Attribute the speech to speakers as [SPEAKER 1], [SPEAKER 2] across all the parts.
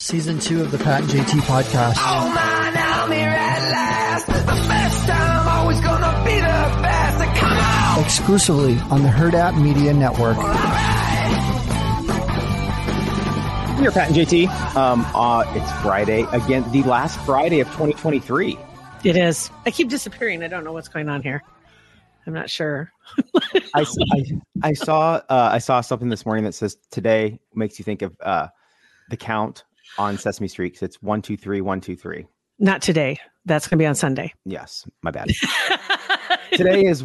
[SPEAKER 1] Season two of the Pat and JT podcast.
[SPEAKER 2] Oh man, I'm here at last. The best time, always gonna be the best. Come on!
[SPEAKER 1] Exclusively on the Hurrdat Media Network.
[SPEAKER 3] Here, Pat and JT. Um, uh, it's Friday again, the last Friday of 2023.
[SPEAKER 4] It is. I keep disappearing. I don't know what's going on here. I'm not sure.
[SPEAKER 3] I, I, I saw uh, I saw something this morning that says today makes you think of uh, the count on Sesame Street because It's one two three one two three.
[SPEAKER 4] Not today. That's going to be on Sunday.
[SPEAKER 3] Yes, my bad. today is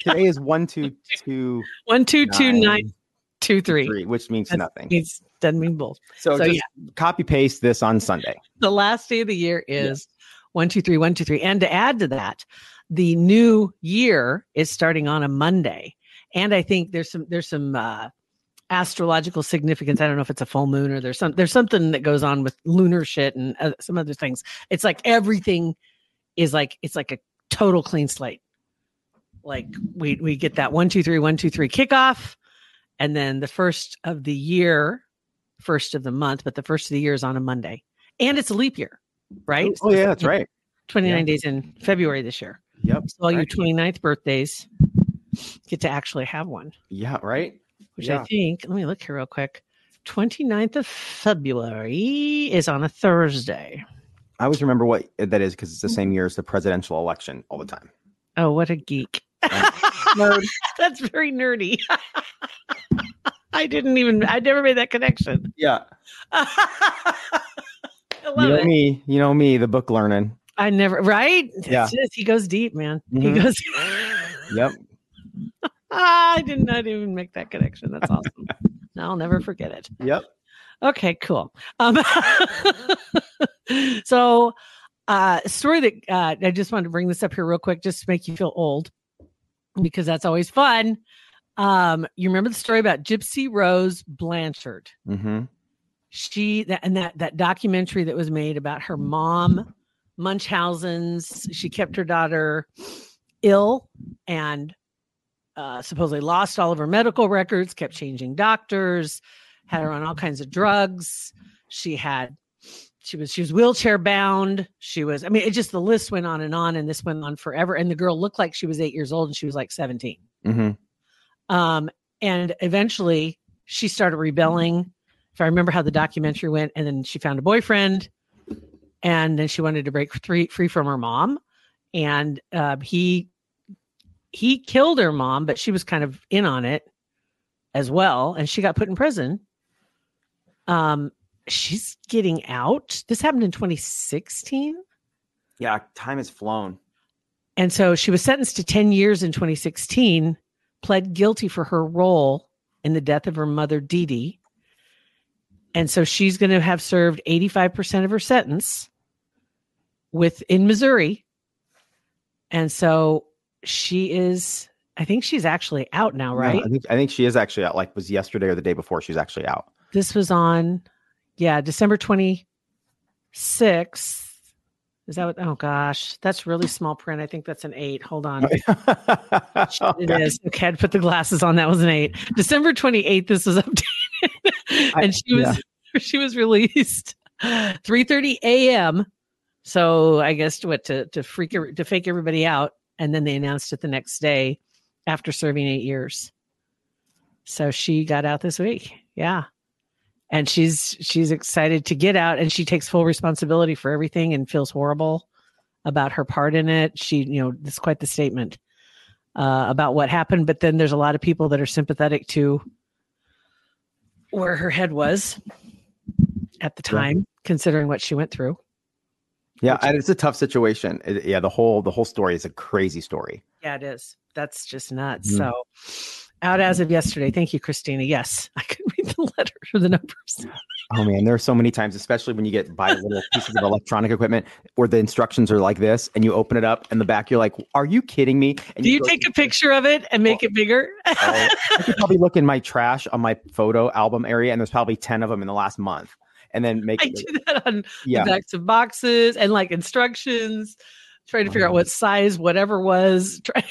[SPEAKER 3] today is one two two
[SPEAKER 4] One, two, two,
[SPEAKER 3] Nine,
[SPEAKER 4] two, three.
[SPEAKER 3] three, which means
[SPEAKER 4] That's-
[SPEAKER 3] nothing.
[SPEAKER 4] It doesn't mean both.
[SPEAKER 3] So,
[SPEAKER 4] so,
[SPEAKER 3] just copy paste this on Sunday.
[SPEAKER 4] The last day of the year is one, two, three, one, two, three. And to add to that, the new year is starting on a Monday. And I think there's some there's some uh astrological significance. I don't know if it's a full moon or there's some there's something that goes on with lunar shit and uh, some other things. It's like everything is like it's like a total clean slate. Like we we get that one two three one two three kickoff, and then the first of the year, first of the month, but the first of the year is on a Monday, and it's a leap year, right?
[SPEAKER 3] Oh yeah, that's right.
[SPEAKER 4] 29
[SPEAKER 3] Yeah.
[SPEAKER 4] days in February this year.
[SPEAKER 3] Yep.
[SPEAKER 4] So all your
[SPEAKER 3] right.
[SPEAKER 4] 29th birthdays get to actually have one,
[SPEAKER 3] Yeah, right.
[SPEAKER 4] Which
[SPEAKER 3] Yeah.
[SPEAKER 4] I think, let me look here real quick. 29th of February is on a Thursday.
[SPEAKER 3] I always remember what that is because it's the same year as the presidential election all the time.
[SPEAKER 4] Oh, what a geek.
[SPEAKER 3] Nerd.
[SPEAKER 4] That's very nerdy. I didn't even, I never made that connection.
[SPEAKER 3] Yeah. You know
[SPEAKER 4] it.
[SPEAKER 3] me, you know me, the book learning.
[SPEAKER 4] I never, right?
[SPEAKER 3] Yeah.
[SPEAKER 4] Just- he goes deep, man.
[SPEAKER 3] Mhm.
[SPEAKER 4] He goes,
[SPEAKER 3] Yep.
[SPEAKER 4] I did not even make that connection. That's awesome. I'll never forget it.
[SPEAKER 3] Yep.
[SPEAKER 4] Okay, cool. Um, so, uh, story that uh, I just wanted to bring this up here real quick, just to make you feel old, because that's always fun. Um, you remember the story about Gypsy Rose Blanchard?
[SPEAKER 3] Mm-hmm.
[SPEAKER 4] She that and that that documentary that was made about her mom, Munchausen's. She kept her daughter ill and uh, supposedly lost all of her medical records, kept changing doctors, had her on all kinds of drugs. She had she was she was wheelchair bound. She was I mean it just the list went on and on and this went on forever. And the girl looked like she was eight years old and she was like 17.
[SPEAKER 3] Mm-hmm.
[SPEAKER 4] Um, and eventually she started rebelling. If I remember how the documentary went, and then she found a boyfriend, and then she wanted to break free free from her mom, and uh, he he killed her mom, but she was kind of in on it as well, and she got put in prison. Um, she's getting out. This happened in 2016.
[SPEAKER 3] Yeah, time has flown.
[SPEAKER 4] And so she was sentenced to 10 years in 2016, pled guilty for her role in the death of her mother, Dee Dee. And so she's going to have served 85% of her sentence with in Missouri. And so she is, I think she's actually out now, right?
[SPEAKER 3] Yeah, I think I think she is actually out. Like was yesterday or the day before. She's actually out.
[SPEAKER 4] This was on, yeah, December 26th. Is that what? Oh gosh, that's really small print. I think that's an eight. Hold on. It
[SPEAKER 3] Okay.
[SPEAKER 4] is. Okay, I'd put the glasses on. That was an eight. December 28th, this was updated. and she was she was released 3:30 a.m. So I guess what to to freak to fake everybody out. And then they announced it the next day after serving eight years. So she got out this week. Yeah. And she's she's excited to get out and she takes full responsibility for everything and feels horrible about her part in it. She, you know, it's quite the statement uh, about what happened. But then there's a lot of people that are sympathetic to where her head was at the
[SPEAKER 3] Yeah.
[SPEAKER 4] time, considering what she went through.
[SPEAKER 3] Yeah, and it's a tough situation. It- yeah, the whole the whole story is a crazy story.
[SPEAKER 4] Yeah, it is. That's just nuts.
[SPEAKER 3] Mhm.
[SPEAKER 4] So, Out as of yesterday. Thank you, Christina. Yes, I could read the letter or the numbers.
[SPEAKER 3] Oh man, there are so many times, especially when you get buy little pieces of electronic equipment where the instructions are like this, and you open it up, and the back you're like, "Are you kidding me?" And
[SPEAKER 4] Do you
[SPEAKER 3] go
[SPEAKER 4] take a picture of it and make it bigger?
[SPEAKER 3] I could probably look in my trash on my photo album area, and there's probably ten of them in the last month, and then make
[SPEAKER 4] I do that on
[SPEAKER 3] yeah.
[SPEAKER 4] the backs of boxes and like instructions, trying to figure out what size whatever was. Try-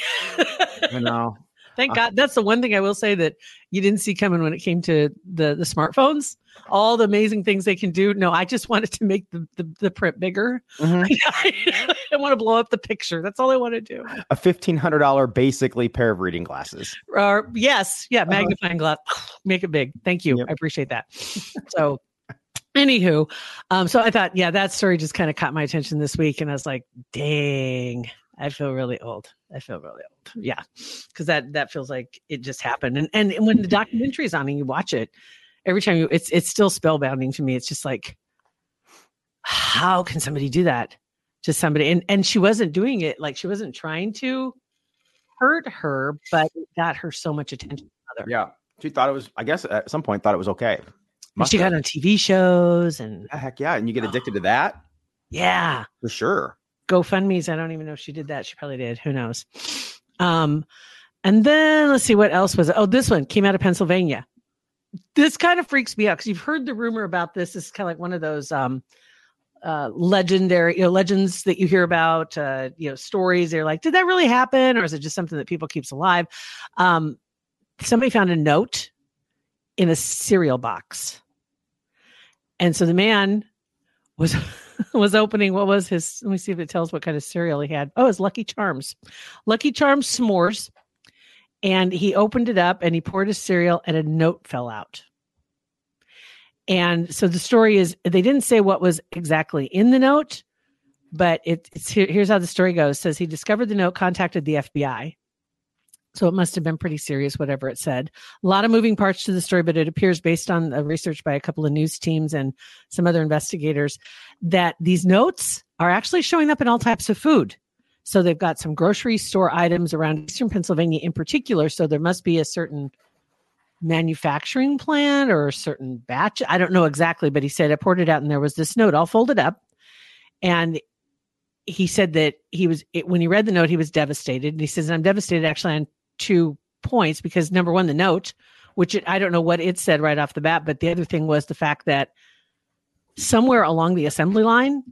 [SPEAKER 3] I know.
[SPEAKER 4] Thank
[SPEAKER 3] Uh,
[SPEAKER 4] God. That's the one thing I will say that you didn't see coming when it came to the the smartphones. All the amazing things they can do. No, I just wanted to make the the, the print bigger.
[SPEAKER 3] Mhm.
[SPEAKER 4] I want to blow up the picture. That's all I want to do.
[SPEAKER 3] A fifteen hundred dollar basically pair of reading glasses.
[SPEAKER 4] Or yes, yeah, magnifying glass. Make it big. Thank you.
[SPEAKER 3] Uh-huh. Yep.
[SPEAKER 4] I appreciate that. So, anywho, um, so I thought, yeah, that story just kind of caught my attention this week, and I was like, dang, I feel really old. I feel really old. Yeah, because that that feels like it just happened. And and when the documentary is on and you watch it, every time you, it's it's still spellbounding to me. It's just like, how can somebody do that to somebody? And and she wasn't doing it like she wasn't trying to hurt her, but it got her so much attention.
[SPEAKER 3] Yeah, she thought it was. I guess at some point thought it was okay. Must
[SPEAKER 4] she got on TV shows and
[SPEAKER 3] Yeah, heck yeah, and you get addicted to that
[SPEAKER 4] yeah,
[SPEAKER 3] for sure.
[SPEAKER 4] GoFundMe's. I don't even know if she did that. She probably did. Who knows? Um, and then let's see what else was. it? Oh, this one came out of Pennsylvania. This kind of freaks me out because you've heard the rumor about this. This is kind of like one of those um, uh, legendary, you know, legends that you hear about. Uh, you know, stories. They're like, did that really happen, or is it just something that people keeps alive? Um, somebody found a note in a cereal box, and so the man was was opening what was his let me see if it tells what kind of cereal he had. Oh it's lucky charms. Lucky charms s'mores. And he opened it up and he poured his cereal and a note fell out. And so the story is they didn't say what was exactly in the note but it, it's here, here's how the story goes. It says he discovered the note contacted the fbi so it must have been pretty serious whatever it said a lot of moving parts to the story but it appears based on research by a couple of news teams and some other investigators that these notes are actually showing up in all types of food. So they've got some grocery store items around Eastern Pennsylvania in particular. So there must be a certain manufacturing plant or a certain batch. I don't know exactly, but he said I poured it out and there was this note all folded up. And he said that he was, it, when he read the note, he was devastated. And he says, I'm devastated actually on two points because number one, the note, which it, I don't know what it said right off the bat, but the other thing was the fact that somewhere along the assembly line,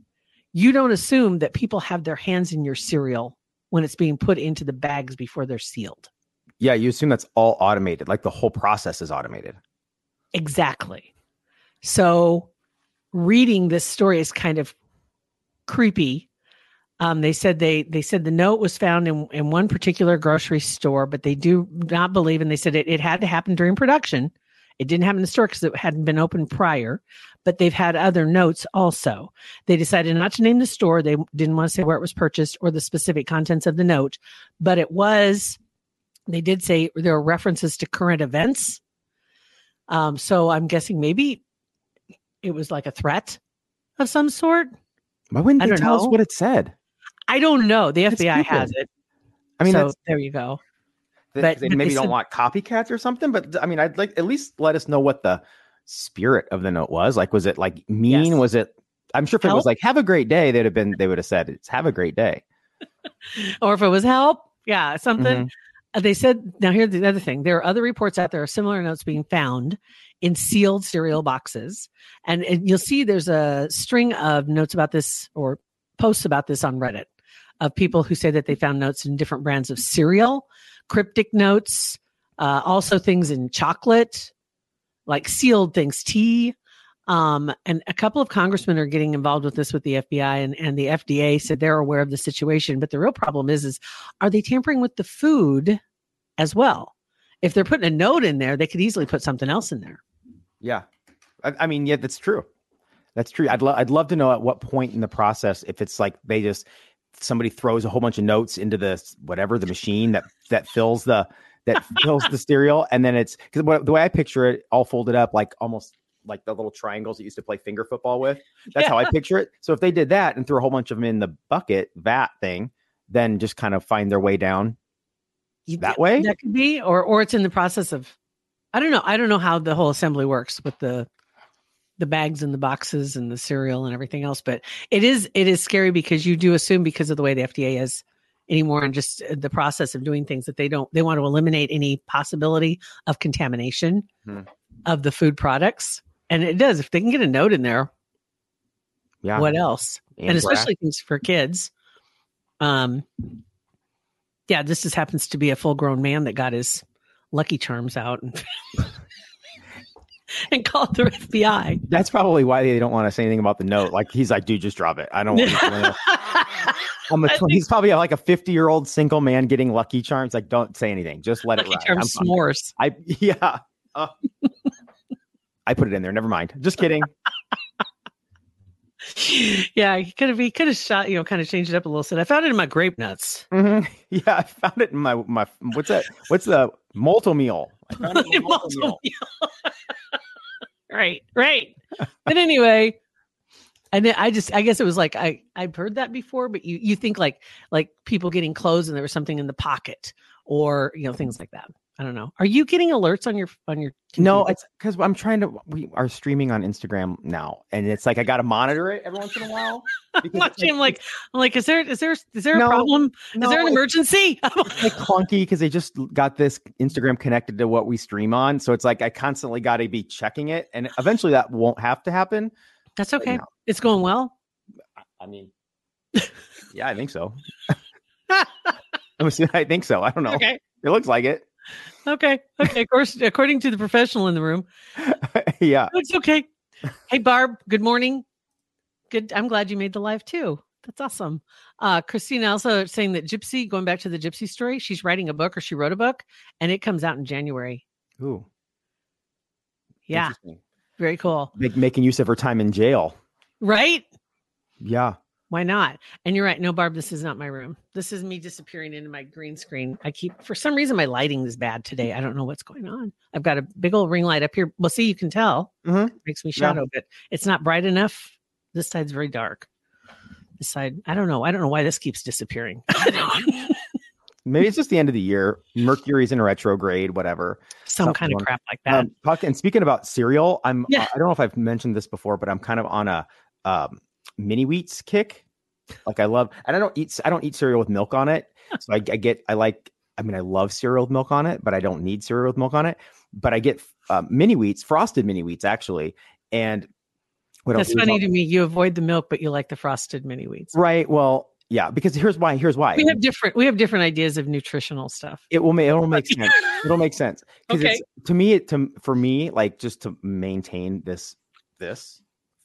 [SPEAKER 4] you don't assume that people have their hands in your cereal when it's being put into the bags before they're sealed.
[SPEAKER 3] Yeah, you assume that's all automated. Like the whole process is automated.
[SPEAKER 4] Exactly. So reading this story is kind of creepy. Um, they said they they said the note was found in, in one particular grocery store, but they do not believe, and they said it, it had to happen during production. It didn't happen in the store because it hadn't been open prior, but they've had other notes also. They decided not to name the store. They didn't want to say where it was purchased or the specific contents of the note, but it was, they did say there are references to current events. Um, so I'm guessing maybe it was like a threat of some sort.
[SPEAKER 3] Why wouldn't
[SPEAKER 4] I
[SPEAKER 3] they
[SPEAKER 4] don't
[SPEAKER 3] tell us what it said?
[SPEAKER 4] I don't know. The FBI has it.
[SPEAKER 3] I mean,
[SPEAKER 4] so there you go.
[SPEAKER 3] they,
[SPEAKER 4] but-
[SPEAKER 3] they
[SPEAKER 4] but
[SPEAKER 3] maybe don't
[SPEAKER 4] said-
[SPEAKER 3] want copycats or something. But I mean, I'd like at least let us know what the spirit of the note was. Like, was it like mean?
[SPEAKER 4] Yes.
[SPEAKER 3] Was it? I'm sure if it was like "Have a great day," they'd have been. They would have said it's "Have a great day."
[SPEAKER 4] Or if it was help, yeah, something.
[SPEAKER 3] Mhm.
[SPEAKER 4] Uh, They said, now here's the other thing. There are other reports out there of similar notes being found in sealed cereal boxes. And, and you'll see there's a string of notes about this or posts about this on Reddit of people who say that they found notes in different brands of cereal, cryptic notes, uh, also things in chocolate, like sealed things, tea. Um, and a couple of congressmen are getting involved with this with the FBI and, and the FDA said they're aware of the situation. But the real problem is, is are they tampering with the food as well? If they're putting a note in there, they could easily put something else in there.
[SPEAKER 3] Yeah, I, I mean, yeah, that's true. That's true. I'd love. I'd love to know at what point in the process, if it's like they just somebody throws a whole bunch of notes into the whatever the machine that that fills the that fills the cereal, and then it's because the way I picture it, all folded up like almost like the little triangles that you used to play finger football with. That's how I picture it. So if they did that and threw a whole bunch of them in the bucket vat thing, then just kind of find their way down.
[SPEAKER 4] You-
[SPEAKER 3] That way?
[SPEAKER 4] that could be, or or it's in the process of. I don't know. I don't know how the whole assembly works with the the bags and the boxes and the cereal and everything else, but it is it is scary because you do assume because of the way the FDA is anymore and just uh, the process of doing things that they don't they want to eliminate any possibility of contamination
[SPEAKER 3] Hmm.
[SPEAKER 4] of the food products. And it does if they can get a note in there.
[SPEAKER 3] Yeah.
[SPEAKER 4] What else? and
[SPEAKER 3] Anthrax.
[SPEAKER 4] especially things for kids. Um, yeah, this just happens to be a full grown man that got his Lucky Charms out and, called the FBI.
[SPEAKER 3] That's probably why they don't want to say anything about the note. Like he's like, dude, just drop it. I don't want to. I'm a tw- he's probably like a 50 year old single man getting Lucky Charms. Like, don't say anything. Just let
[SPEAKER 4] Lucky
[SPEAKER 3] it ride.
[SPEAKER 4] Charms
[SPEAKER 3] I'm-
[SPEAKER 4] s'mores.
[SPEAKER 3] I yeah. Uh, I put it in there. Never mind. Just kidding.
[SPEAKER 4] yeah, he could have he could have shot, you know, kind of changed it up a little. bit. I found it in my grape nuts.
[SPEAKER 3] Mhm. Yeah, I found it in my my. What's that? What's the Malt-O-Meal? I found it in my meal.
[SPEAKER 4] right, right. but anyway, and then I just I guess it was like I I've heard that before, but you you think like like people getting clothes and there was something in the pocket or you know things like that. I don't know. Are you getting alerts on your on your?
[SPEAKER 3] No, it's because I'm trying to. We are streaming on Instagram now, and it's like I got to monitor it every once in a while.
[SPEAKER 4] I'm watching. Like, I'm like, is there is there is there a
[SPEAKER 3] No,
[SPEAKER 4] problem?
[SPEAKER 3] no,
[SPEAKER 4] is there an emergency?
[SPEAKER 3] it's like clunky because they just got this Instagram connected to what we stream on. So it's like I constantly got to be checking it, and eventually that won't have to happen.
[SPEAKER 4] That's okay.
[SPEAKER 3] no.
[SPEAKER 4] It's going well.
[SPEAKER 3] I mean, yeah, I think so. I think so. I don't know.
[SPEAKER 4] Okay.
[SPEAKER 3] It looks like it.
[SPEAKER 4] Okay. Okay. Of course, according to the professional in the room,
[SPEAKER 3] yeah.
[SPEAKER 4] it's okay. Hey, Barb. Good morning. Good. I'm glad you made the live too. That's awesome. Uh, Christina also saying that Gypsy, going back to the Gypsy story, she's writing a book or she wrote a book and it comes out in January.
[SPEAKER 3] Ooh.
[SPEAKER 4] Yeah. Very cool.
[SPEAKER 3] Make, making use of her time in jail.
[SPEAKER 4] Right?
[SPEAKER 3] Yeah.
[SPEAKER 4] Why not? And you're right. No, Barb, this is not my room. This is me disappearing into my green screen. I keep, for some reason, my lighting is bad today. I don't know what's going on. I've got a big old ring light up here. Well, see, you can tell.
[SPEAKER 3] Mhm.
[SPEAKER 4] It makes me
[SPEAKER 3] Yeah.
[SPEAKER 4] shadow, but it's not bright enough. This side's very dark. This side, I don't know. I don't know why this keeps disappearing.
[SPEAKER 3] Maybe it's just the end of the year. Mercury's in retrograde, whatever.
[SPEAKER 4] some kind of
[SPEAKER 3] Something.
[SPEAKER 4] crap like that.
[SPEAKER 3] Um, and speaking about cereal, I'm
[SPEAKER 4] Yeah.
[SPEAKER 3] I don't know if I've mentioned this before, but I'm kind of on a um, mini wheats kick. Like I love, and I don't eat I don't eat cereal with milk on it. So I, I get I like I mean I love cereal with milk on it, but I don't need cereal with milk on it. But I get uh, mini wheats, frosted mini wheats actually, and what
[SPEAKER 4] That's funny to me. You avoid the milk, but you like the frosted mini wheats.
[SPEAKER 3] right? Well, yeah, because here's why. Here's why.
[SPEAKER 4] We have different. We have different ideas of nutritional stuff.
[SPEAKER 3] it will make it'll make sense. It'll make sense
[SPEAKER 4] Okay.
[SPEAKER 3] it's to me it to for me like just to maintain this this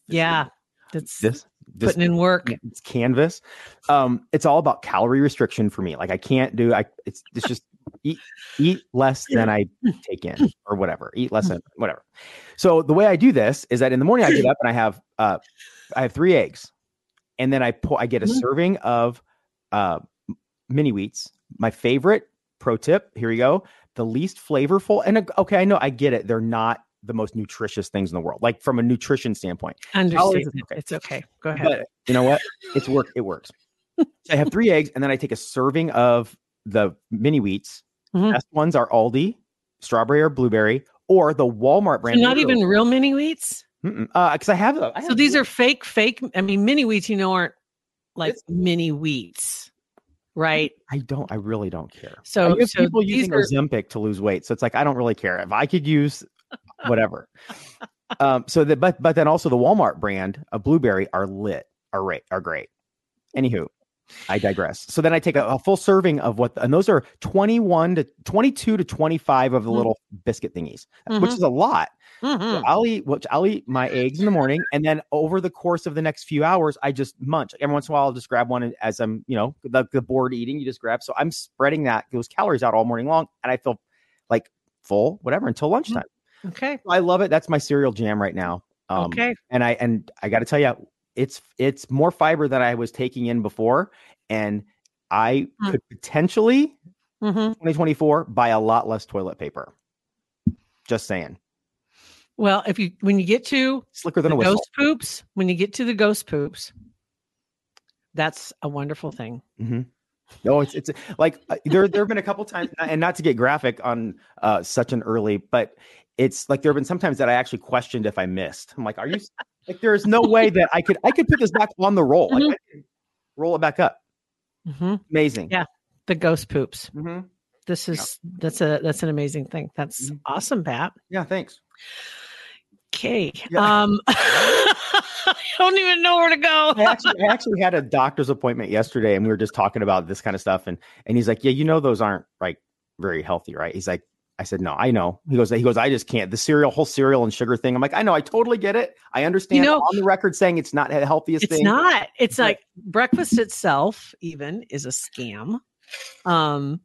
[SPEAKER 3] this-
[SPEAKER 4] Yeah, that's
[SPEAKER 3] this this
[SPEAKER 4] putting in work.
[SPEAKER 3] it's canvas. Um it's all about calorie restriction for me. Like i can't do i it's it's just eat eat less than i take in or whatever. Eat less than whatever. So the way i do this is that in the morning i get up and i have uh i have three eggs. And then i pour i get a
[SPEAKER 4] Mhm.
[SPEAKER 3] serving of uh mini wheats. My favorite pro tip here you go the least flavorful and okay i know i get it. They're not the most nutritious things in the world like from a nutrition standpoint
[SPEAKER 4] Understand.
[SPEAKER 3] Is okay.
[SPEAKER 4] It's okay. Go ahead.
[SPEAKER 3] but you know what? It's work. It works. So I have three eggs, and then I take a serving of the mini wheats.
[SPEAKER 4] Mhm.
[SPEAKER 3] Best ones are Aldi, strawberry or blueberry, or the Walmart
[SPEAKER 4] So
[SPEAKER 3] brand.
[SPEAKER 4] not even real mini wheats.
[SPEAKER 3] because I have. I
[SPEAKER 4] So these are fake, fake. I mean, mini wheats, you know, aren't like
[SPEAKER 3] It's-
[SPEAKER 4] mini wheats, right?
[SPEAKER 3] I don't. I really don't care.
[SPEAKER 4] So, so
[SPEAKER 3] people using
[SPEAKER 4] are,
[SPEAKER 3] Ozempic to lose weight, so it's like I don't really care if I could use whatever. um. So the but but then also the Walmart brand of blueberry are lit are right are great. Anywho, I digress. So then I take a, a full serving of what, and those are 21 to 22 to 25 of the
[SPEAKER 4] Mhm.
[SPEAKER 3] little biscuit thingies, which
[SPEAKER 4] Mhm.
[SPEAKER 3] is a lot. So
[SPEAKER 4] Mhm.
[SPEAKER 3] I'll eat, which I'll eat my eggs in the morning. And then over the course of the next few hours, I just munch. Every once in a while, I'll just grab one as I'm, you know, the, the bored eating, you just grab. So I'm spreading that, those calories out all morning long. And I feel like full, whatever, until lunchtime.
[SPEAKER 4] Okay.
[SPEAKER 3] I love it. That's my cereal jam right now. Um,
[SPEAKER 4] okay.
[SPEAKER 3] and I and I got to tell you, it's it's more fiber than I was taking in before, and I
[SPEAKER 4] Hmm.
[SPEAKER 3] could potentially
[SPEAKER 4] hmm
[SPEAKER 3] 2024 buy a lot less toilet paper. Just saying,
[SPEAKER 4] Well, if you when you get to
[SPEAKER 3] slicker than a whistle.
[SPEAKER 4] ghost poops, when you get to the ghost poops, that's a wonderful thing.
[SPEAKER 3] Mhm. No, it's it's like uh, there there have been a couple times, and not to get graphic on uh, such an early, but it's like there have been sometimes that I actually questioned if I missed. I'm like, are you like? There is no way that I could I could put this back on the roll. Like,
[SPEAKER 4] Mhm.
[SPEAKER 3] I could roll it back up.
[SPEAKER 4] Mhm.
[SPEAKER 3] Amazing.
[SPEAKER 4] Yeah. The ghost poops.
[SPEAKER 3] hmm
[SPEAKER 4] This is that's a that's an amazing thing. That's
[SPEAKER 3] Mhm.
[SPEAKER 4] awesome, Pat.
[SPEAKER 3] Yeah. Thanks.
[SPEAKER 4] Okay.
[SPEAKER 3] Yeah.
[SPEAKER 4] Um I don't even know where to go.
[SPEAKER 3] I actually, I actually had a doctor's appointment yesterday, and we were just talking about this kind of stuff. And and he's like, "Yeah, you know, those aren't like very healthy, right?" He's like, "I said, no, I know." He goes, "He goes, I just can't. The cereal, whole cereal and sugar thing." I'm like, "I know, I totally get it. I understand."
[SPEAKER 4] You know-
[SPEAKER 3] on the record saying it's not the healthiest thing.
[SPEAKER 4] it's
[SPEAKER 3] thing.
[SPEAKER 4] not. It's like breakfast itself even is a scam. Um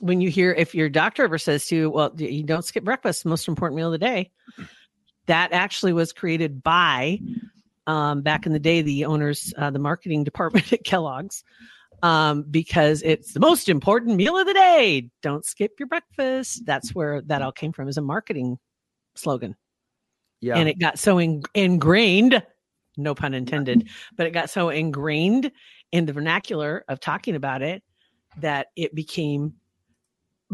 [SPEAKER 4] when you hear if your doctor ever says to you, well, you don't skip breakfast, most important meal of the day. That actually was created by um, back in the day, the owners, uh, the marketing department at Kellogg's, um, because it's the most important meal of the day. Don't skip your breakfast. That's where that all came from as a marketing slogan
[SPEAKER 3] Yeah.
[SPEAKER 4] and it got so in, ingrained no pun intended but it got so ingrained in the vernacular of talking about it that it became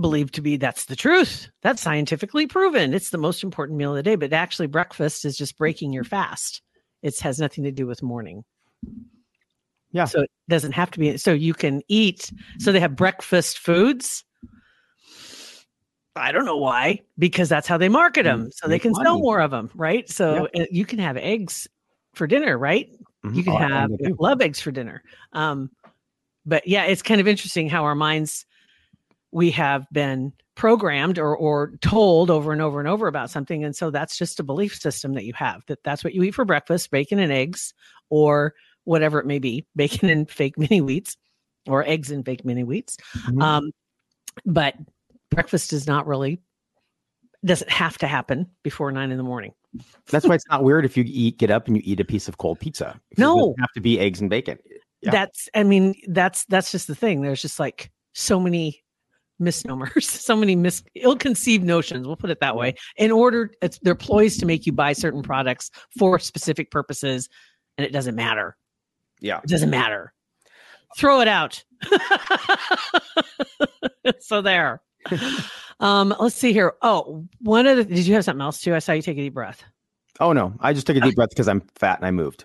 [SPEAKER 4] believed to be that's the truth that's scientifically proven it's the most important meal of the day but actually breakfast is just breaking your fast it has nothing to do with morning
[SPEAKER 3] Yeah.
[SPEAKER 4] so it doesn't have to be so you can eat so they have breakfast foods I don't know why, because that's how they market them,
[SPEAKER 3] Mm,
[SPEAKER 4] so they can sell more of them, right? So uh, you can have eggs for dinner, right?
[SPEAKER 3] Mhm.
[SPEAKER 4] You can
[SPEAKER 3] Oh,
[SPEAKER 4] have love eggs for dinner. Um, but yeah, it's kind of interesting how our minds we have been programmed or or told over and over and over about something, and so that's just a belief system that you have that that's what you eat for breakfast: bacon and eggs, or whatever it may be, bacon and fake mini wheats, or eggs and fake mini wheats.
[SPEAKER 3] Mhm.
[SPEAKER 4] Um, but breakfast is not really doesn't have to happen before nine in the morning.
[SPEAKER 3] That's why it's not weird if you eat, get up and you eat a piece of cold pizza.
[SPEAKER 4] No.
[SPEAKER 3] doesn't have to be eggs and bacon. Yeah.
[SPEAKER 4] That's I mean that's that's just the thing. There's just like so many misnomers, so many mis ill-conceived notions. We'll put it that way. In order, it's they're ploys to make you buy certain products for specific purposes, and it doesn't matter.
[SPEAKER 3] Yeah.
[SPEAKER 4] It doesn't matter. Throw it out. so there. Um, let's see here. Oh, one of the did you have something else too? I saw you take a deep breath.
[SPEAKER 3] Oh no, I just took a deep breath because I'm fat and I moved.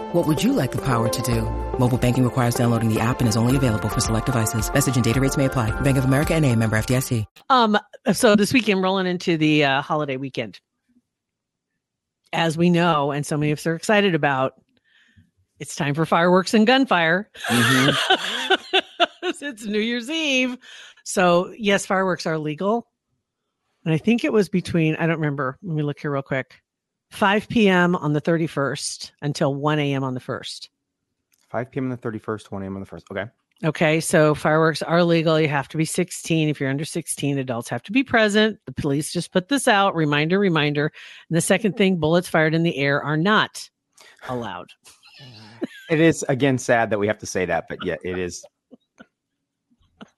[SPEAKER 5] What would you like the power to do? Mobile banking requires downloading the app and is only available for select devices. Message and data rates may apply. Bank of America and a member FDIC.
[SPEAKER 4] Um, so this weekend, rolling into the uh, holiday weekend, as we know, and so many of us are excited about, it's time for fireworks and gunfire. it's New Year's Eve, so yes, fireworks are legal, and I think it was between I don't remember. Let me look here real quick. 5 p.m. on the 31st until 1 a.m. on the 1st.
[SPEAKER 3] 5 p.m. on the 31st, 1 a.m. on the 1st. Okay.
[SPEAKER 4] Okay, so fireworks are legal. You have to be 16. If you're under 16, adults have to be present. The police just put this out. Reminder, reminder. And the second thing, bullets fired in the air are not allowed.
[SPEAKER 3] It is again sad that we have to say that, but yeah, it is.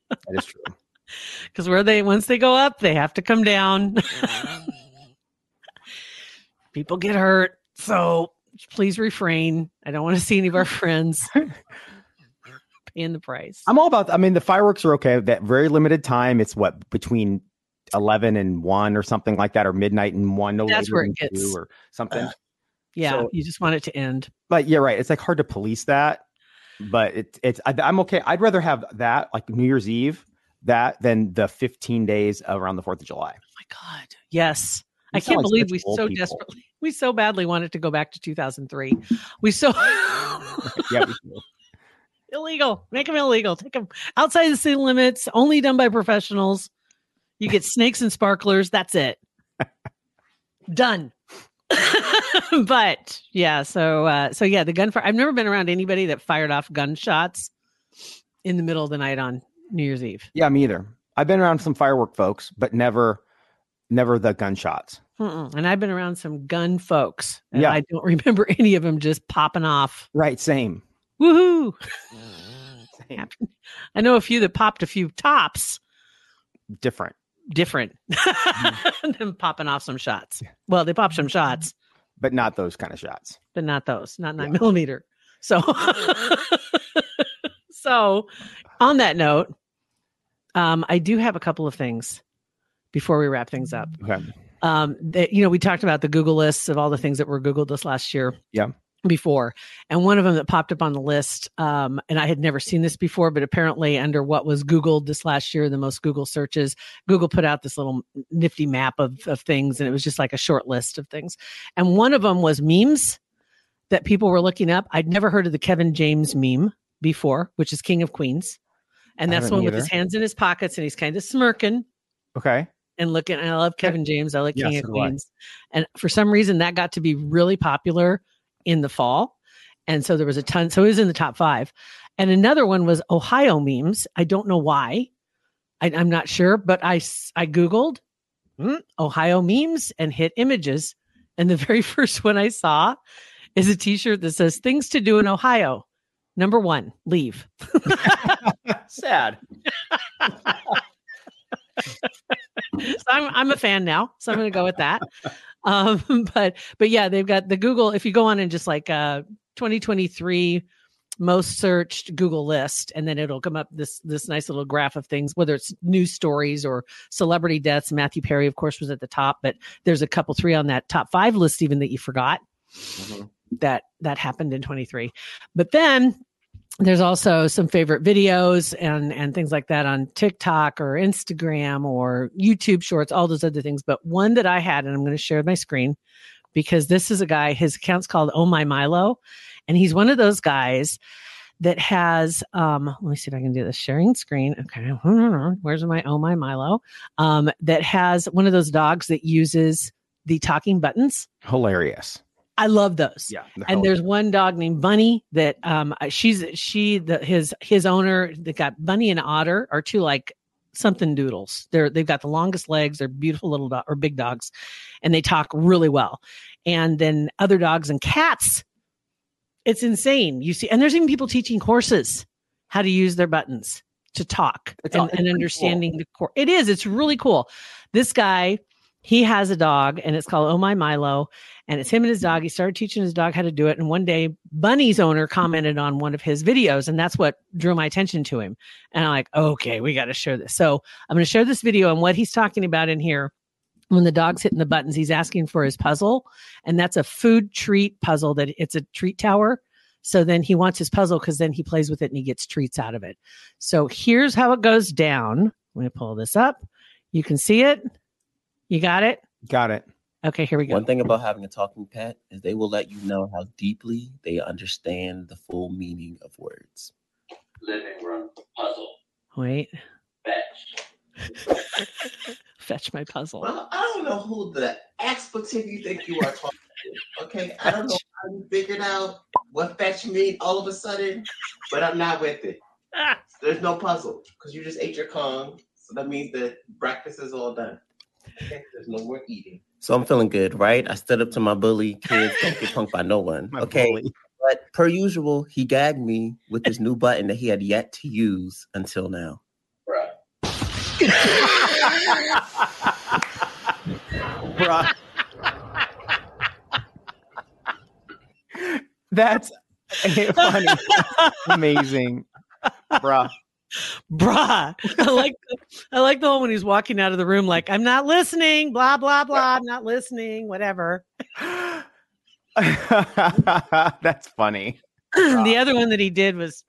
[SPEAKER 3] That is true.
[SPEAKER 4] Because where they once they go up, they have to come down. People get hurt. So please refrain. I don't want to see any of our friends paying the price.
[SPEAKER 3] I'm all about. I mean, the fireworks are okay. That very limited time. It's what between eleven and one or something like that, or midnight and one. No
[SPEAKER 4] That's
[SPEAKER 3] later
[SPEAKER 4] where
[SPEAKER 3] than
[SPEAKER 4] it gets-
[SPEAKER 3] or something.
[SPEAKER 4] Uh, yeah,
[SPEAKER 3] so-
[SPEAKER 4] you just want it to end.
[SPEAKER 3] but yeah, right. It's like hard to police that. But it, it's I, I'm okay. I'd rather have that like New Year's Eve that than the 15 days around the Fourth of July.
[SPEAKER 4] Oh my God. Yes. I can't
[SPEAKER 3] like
[SPEAKER 4] believe we so
[SPEAKER 3] people.
[SPEAKER 4] desperately, we so badly wanted to go back to 2003. We so
[SPEAKER 3] Yeah, we do.
[SPEAKER 4] illegal. Make them illegal. Take them outside the city limits. Only done by professionals. You get snakes and sparklers. That's it. Done. but yeah, so uh, so yeah, the gunfire. I've never been around anybody that fired off gunshots in the middle of the night on New Year's Eve.
[SPEAKER 3] Yeah, me either. I've been around some firework folks, but never, never the gunshots.
[SPEAKER 4] Mm-mm. And I've been around some gun folks, and
[SPEAKER 3] Yeah.
[SPEAKER 4] I don't remember any of them just popping off.
[SPEAKER 3] Right, same.
[SPEAKER 4] Woohoo!
[SPEAKER 3] same.
[SPEAKER 4] I know a few that popped a few tops,
[SPEAKER 3] Different.
[SPEAKER 4] different than popping off some shots. Well, they popped some shots,
[SPEAKER 3] but not those kind of shots.
[SPEAKER 4] but not those, not nine millimeter. So, so on that note, um, I do have a couple of things before we wrap things up.
[SPEAKER 3] Okay.
[SPEAKER 4] Um that you know we talked about the google lists of all the things that were googled this last year
[SPEAKER 3] Yeah.
[SPEAKER 4] before. And one of them that popped up on the list um and i had never seen this before but apparently under what was googled this last year the most google searches google put out this little nifty map of, of things and it was just like a short list of things. And one of them was memes that people were looking up. I'd never heard of the kevin james meme before which is king of queens. And that's one with his hands in his pockets and he's kind of smirking.
[SPEAKER 3] Okay.
[SPEAKER 4] And looking. And I love Kevin James. I like
[SPEAKER 3] Yeah,
[SPEAKER 4] King
[SPEAKER 3] so
[SPEAKER 4] of. Queens. And for some reason, that got to be really popular in the fall. And so there was a ton. So it was in the top five. And another one was Ohio memes. I don't know why. I, I'm not sure, but I, I googled hmm, Ohio memes and hit images. And the very first one I saw is a T-shirt that says "Things to do in Ohio." Number one, leave.
[SPEAKER 3] Sad.
[SPEAKER 4] So I'm I'm a fan now, so I'm going to go with that. Um, but but yeah, they've got the Google. If you go on and just like uh 2023 most searched Google list, and then it'll come up this this nice little graph of things, whether it's news stories or celebrity deaths. Matthew Perry, of course, was at the top, but there's a couple three on that top five list even that you forgot that that happened in 23. But then there's also some favorite videos and and things like that on TikTok or Instagram or YouTube shorts, all those other things. But one that I had, and I'm going to share my screen because this is a guy, his account's called Oh My Milo. And he's one of those guys that has um let me see if I can do this sharing screen. Okay. Where's my Oh My Milo? Um, that has one of those dogs that uses the talking buttons.
[SPEAKER 3] Hilarious.
[SPEAKER 4] I love those
[SPEAKER 3] Yeah.
[SPEAKER 4] and there's one dog named Bunny that um she's she the his his owner that got Bunny and Otter are two like something doodles. They're they've got the longest legs. They're beautiful little dog or big dogs, and they talk really well. And then other dogs and cats, it's insane. You see, and there's even people teaching horses how to use their buttons to talk
[SPEAKER 3] It's
[SPEAKER 4] and, and understanding the core. It is. It's really cool. This guy, he has a dog, and it's called Oh My Milo, and it's him and his dog. He started teaching his dog how to do it, and one day Bunny's owner commented on one of his videos, and that's what drew my attention to him. And I'm like, okay, we got to share this. So I'm going to share this video and what he's talking about in here. When the dog's hitting the buttons, he's asking for his puzzle, and that's a food treat puzzle. That it's a treat tower. So then he wants his puzzle because then he plays with it and he gets treats out of it. So here's how it goes down. Let me pull this up. You can see it. You got it.
[SPEAKER 3] Got it.
[SPEAKER 4] Okay, here we go.
[SPEAKER 6] One thing about having a talking pet is they will let you know how deeply they understand the full meaning of words.
[SPEAKER 7] living room puzzle
[SPEAKER 4] Wait,
[SPEAKER 7] fetch.
[SPEAKER 4] fetch my puzzle.
[SPEAKER 8] Well, I don't know who the expletive you think you are talking to. Okay, I don't know how you figured out what fetch mean all of a sudden, but I'm not with it.
[SPEAKER 4] Ah,
[SPEAKER 8] There's no puzzle because you just ate your Kong, so that means that breakfast is all done. Okay, there's no more eating.
[SPEAKER 6] So I'm feeling good, right? I stood up to my bully. Kids don't get punked by no one.
[SPEAKER 3] My
[SPEAKER 6] okay.
[SPEAKER 3] bully.
[SPEAKER 6] But per usual, he gagged me with this new button that he had yet to use until now.
[SPEAKER 7] Bruh.
[SPEAKER 3] Bruh. That's funny. Amazing. Bruh.
[SPEAKER 4] Bruh. I like I like the one when he's walking out of the room, like, I'm not listening, blah, blah, blah, I'm not listening, whatever.
[SPEAKER 3] That's funny.
[SPEAKER 4] the other one that he did was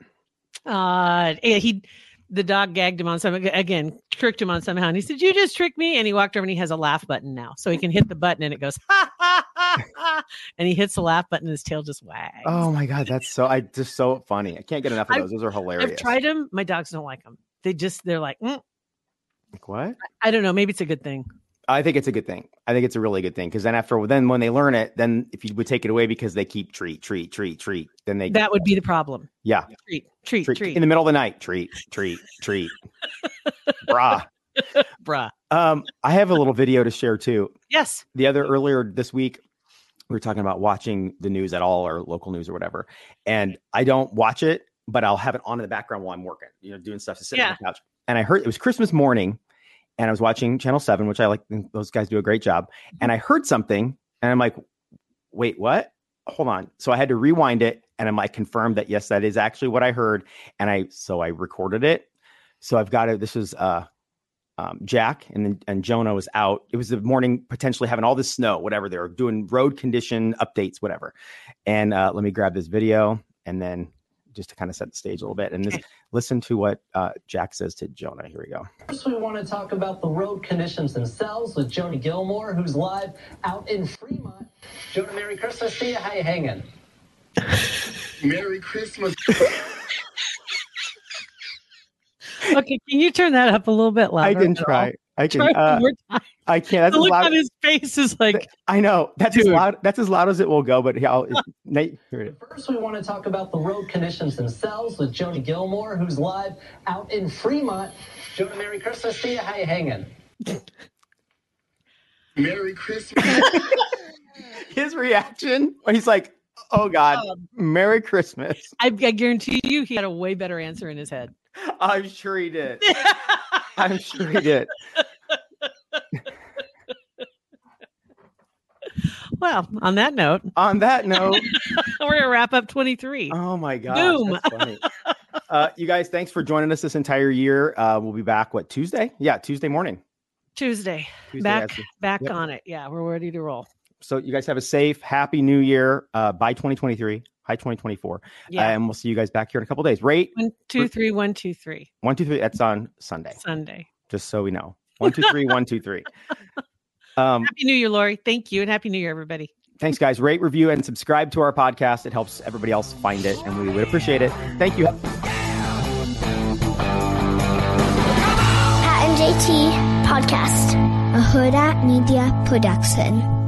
[SPEAKER 4] uh he the dog gagged him on some again tricked him on somehow and he said you just tricked me and he walked over and he has a laugh button now so he can hit the button and it goes ha, ha and he hits the laugh button and his tail just wags
[SPEAKER 3] Oh my god, that's so I just so funny. I can't get enough of
[SPEAKER 4] I've-
[SPEAKER 3] those. Those are hilarious.
[SPEAKER 4] i've tried them my dogs don't like them they just they're like mm,
[SPEAKER 3] Like, what?
[SPEAKER 4] i don't know maybe it's a good thing
[SPEAKER 3] I think it's a good thing. I think it's a really good thing because then after then when they learn it, then if you would take it away because they keep treat, treat, treat, treat, then they
[SPEAKER 4] That would be the problem.
[SPEAKER 3] yeah
[SPEAKER 4] Treat, treat, treat.
[SPEAKER 3] treat, in the middle of the night treat, treat, treat, brah.
[SPEAKER 4] Bruh.
[SPEAKER 3] Um, I have a little video to share too.
[SPEAKER 4] Yes.
[SPEAKER 3] The other earlier this week, we were talking about watching the news at all or local news or whatever, and I don't watch it, but I'll have it on in the background while I'm working, you know, doing stuff to sit on the couch. And I heard it was Christmas morning, and I was watching Channel Seven, which I like. Those guys do a great job. And I heard something, and I'm like, "Wait, what? Hold on." So I had to rewind it, and I'm like, confirmed that yes, that is actually what I heard. And I so I recorded it. So I've got it. This is uh um, Jack and then and Jonah was out. It was the morning, potentially having all this snow, whatever. They were doing road condition updates, whatever. And uh, let me grab this video and then just to kind of set the stage a little bit and this, listen to what uh, Jack says to Jonah. Here we go.
[SPEAKER 9] First, we want to talk about the road conditions themselves with Jonah Gilmore, who's live out in Fremont. Jonah, Merry Christmas to you. How you hanging?
[SPEAKER 10] Merry Christmas.
[SPEAKER 4] Okay, can you turn that up a little bit louder?
[SPEAKER 3] I can
[SPEAKER 4] at all?
[SPEAKER 3] try. I can.
[SPEAKER 4] Try
[SPEAKER 3] Uh,
[SPEAKER 4] one more time.
[SPEAKER 3] I can't. That's
[SPEAKER 4] the
[SPEAKER 3] as
[SPEAKER 4] look
[SPEAKER 3] loud.
[SPEAKER 4] on his face is like,
[SPEAKER 3] I know that's as loud. That's as loud as it will go. But yeah, I'll, Nate, here it is.
[SPEAKER 9] First, we want to talk about the road conditions themselves with Jonah Gilmore, who's live out in Fremont. Jonah, Merry Christmas to you. How you hanging?
[SPEAKER 10] Merry Christmas.
[SPEAKER 3] his reaction when he's like, "Oh God, Merry Christmas."
[SPEAKER 4] I, I guarantee you, he had a way better answer in his head.
[SPEAKER 3] I'm sure he did. I'm sure he did.
[SPEAKER 4] Well, on that note,
[SPEAKER 3] On that note,
[SPEAKER 4] we're gonna wrap up 23.
[SPEAKER 3] oh my God,
[SPEAKER 4] Boom.
[SPEAKER 3] Uh, you guys, thanks for joining us this entire year. Uh, we'll be back. What Tuesday? Yeah, Tuesday morning.
[SPEAKER 4] Tuesday,
[SPEAKER 3] Tuesday
[SPEAKER 4] back back
[SPEAKER 3] Yep.
[SPEAKER 4] on it. Yeah, we're ready to roll.
[SPEAKER 3] So you guys have a safe, happy New Year. Uh, by 2023, high 2024,
[SPEAKER 4] Yeah,
[SPEAKER 3] and we'll see you guys back here in a couple days. Rate
[SPEAKER 4] one, two, three, one, two, three.
[SPEAKER 3] one, two, three. That's on Sunday.
[SPEAKER 4] Sunday.
[SPEAKER 3] Just so we know. One, two, three, one, two, three. Um,
[SPEAKER 4] Happy New Year, Lori. Thank you, and Happy New Year, everybody.
[SPEAKER 3] Thanks, guys. Rate, review, and subscribe to our podcast. It helps everybody else find it, and we would appreciate it. Thank you.
[SPEAKER 11] Pat and JT Podcast, a Hurrdat Media Production.